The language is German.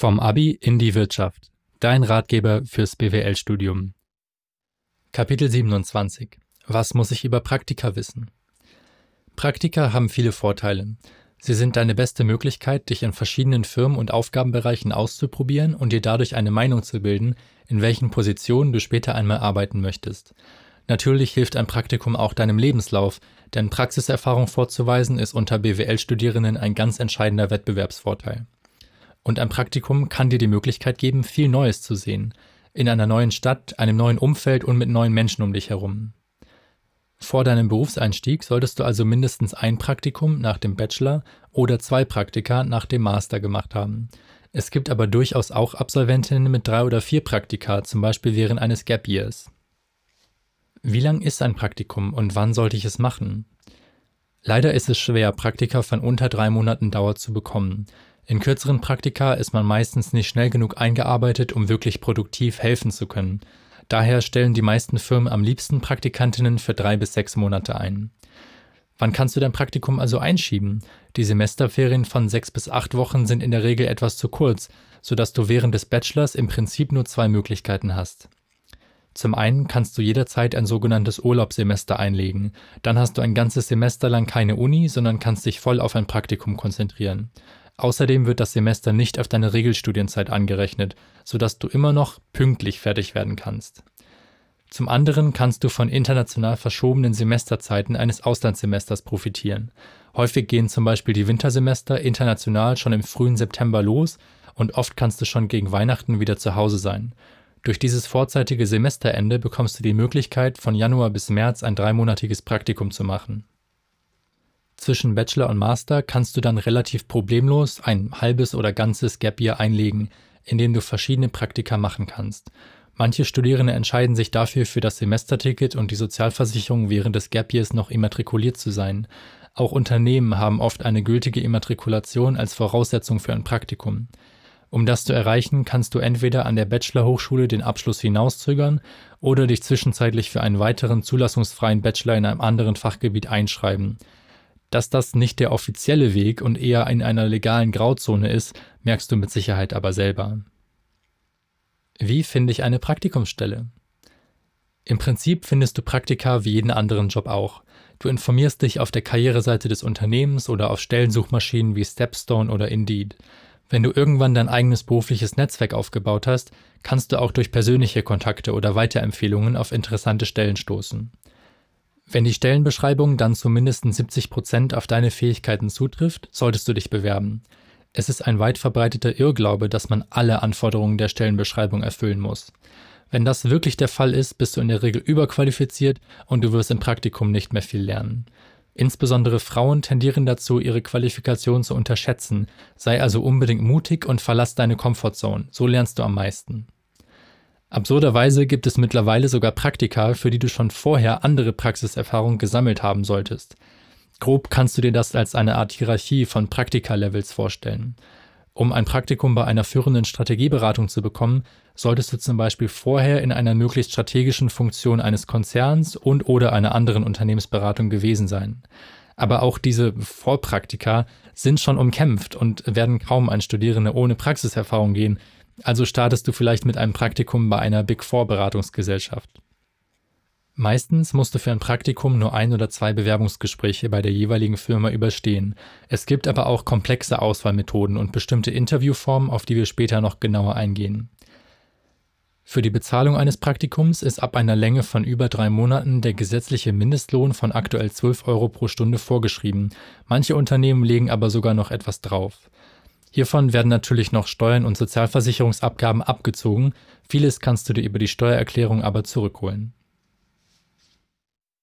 Vom Abi in die Wirtschaft. Dein Ratgeber fürs BWL-Studium. Kapitel 27. Was muss ich über Praktika wissen? Praktika haben viele Vorteile. Sie sind deine beste Möglichkeit, dich in verschiedenen Firmen und Aufgabenbereichen auszuprobieren und dir dadurch eine Meinung zu bilden, in welchen Positionen du später einmal arbeiten möchtest. Natürlich hilft ein Praktikum auch deinem Lebenslauf, denn Praxiserfahrung vorzuweisen ist unter BWL-Studierenden ein ganz entscheidender Wettbewerbsvorteil. Und ein Praktikum kann dir die Möglichkeit geben, viel Neues zu sehen. In einer neuen Stadt, einem neuen Umfeld und mit neuen Menschen um dich herum. Vor deinem Berufseinstieg solltest du also mindestens ein Praktikum nach dem Bachelor oder zwei Praktika nach dem Master gemacht haben. Es gibt aber durchaus auch Absolventinnen mit drei oder vier Praktika, zum Beispiel während eines Gap Years. Wie lang ist ein Praktikum und wann sollte ich es machen? Leider ist es schwer, Praktika von unter drei Monaten Dauer zu bekommen. In kürzeren Praktika ist man meistens nicht schnell genug eingearbeitet, um wirklich produktiv helfen zu können. Daher stellen die meisten Firmen am liebsten Praktikantinnen für drei bis sechs Monate ein. Wann kannst du dein Praktikum also einschieben? Die Semesterferien von sechs bis acht Wochen sind in der Regel etwas zu kurz, sodass du während des Bachelors im Prinzip nur zwei Möglichkeiten hast. Zum einen kannst du jederzeit ein sogenanntes Urlaubssemester einlegen. Dann hast du ein ganzes Semester lang keine Uni, sondern kannst dich voll auf ein Praktikum konzentrieren. Außerdem wird das Semester nicht auf deine Regelstudienzeit angerechnet, sodass du immer noch pünktlich fertig werden kannst. Zum anderen kannst du von international verschobenen Semesterzeiten eines Auslandssemesters profitieren. Häufig gehen zum Beispiel die Wintersemester international schon im frühen September los und oft kannst du schon gegen Weihnachten wieder zu Hause sein. Durch dieses vorzeitige Semesterende bekommst du die Möglichkeit, von Januar bis März ein dreimonatiges Praktikum zu machen. Zwischen Bachelor und Master kannst du dann relativ problemlos ein halbes oder ganzes Gap Year einlegen, in dem du verschiedene Praktika machen kannst. Manche Studierende entscheiden sich dafür für das Semesterticket und die Sozialversicherung während des Gap Years noch immatrikuliert zu sein. Auch Unternehmen haben oft eine gültige Immatrikulation als Voraussetzung für ein Praktikum. Um das zu erreichen, kannst du entweder an der Bachelorhochschule den Abschluss hinauszögern oder dich zwischenzeitlich für einen weiteren zulassungsfreien Bachelor in einem anderen Fachgebiet einschreiben. Dass das nicht der offizielle Weg und eher in einer legalen Grauzone ist, merkst du mit Sicherheit aber selber. Wie finde ich eine Praktikumsstelle? Im Prinzip findest du Praktika wie jeden anderen Job auch. Du informierst dich auf der Karriereseite des Unternehmens oder auf Stellensuchmaschinen wie Stepstone oder Indeed. Wenn du irgendwann dein eigenes berufliches Netzwerk aufgebaut hast, kannst du auch durch persönliche Kontakte oder Weiterempfehlungen auf interessante Stellen stoßen. Wenn die Stellenbeschreibung dann zu mindestens 70 Prozent auf deine Fähigkeiten zutrifft, solltest du dich bewerben. Es ist ein weit verbreiteter Irrglaube, dass man alle Anforderungen der Stellenbeschreibung erfüllen muss. Wenn das wirklich der Fall ist, bist du in der Regel überqualifiziert und du wirst im Praktikum nicht mehr viel lernen. Insbesondere Frauen tendieren dazu, ihre Qualifikation zu unterschätzen. Sei also unbedingt mutig und verlass deine Comfortzone. So lernst du am meisten. Absurderweise gibt es mittlerweile sogar Praktika, für die du schon vorher andere Praxiserfahrung gesammelt haben solltest. Grob kannst du dir das als eine Art Hierarchie von Praktika-Levels vorstellen. Um ein Praktikum bei einer führenden Strategieberatung zu bekommen, solltest du zum Beispiel vorher in einer möglichst strategischen Funktion eines Konzerns und oder einer anderen Unternehmensberatung gewesen sein. Aber auch diese Vorpraktika sind schon umkämpft und werden kaum an Studierende ohne Praxiserfahrung gehen, also startest du vielleicht mit einem Praktikum bei einer Big Four Beratungsgesellschaft. Meistens musst du für ein Praktikum nur ein oder zwei Bewerbungsgespräche bei der jeweiligen Firma überstehen. Es gibt aber auch komplexe Auswahlmethoden und bestimmte Interviewformen, auf die wir später noch genauer eingehen. Für die Bezahlung eines Praktikums ist ab einer Länge von über drei Monaten der gesetzliche Mindestlohn von aktuell 12 Euro pro Stunde vorgeschrieben. Manche Unternehmen legen aber sogar noch etwas drauf. Hiervon werden natürlich noch Steuern und Sozialversicherungsabgaben abgezogen, vieles kannst du dir über die Steuererklärung aber zurückholen.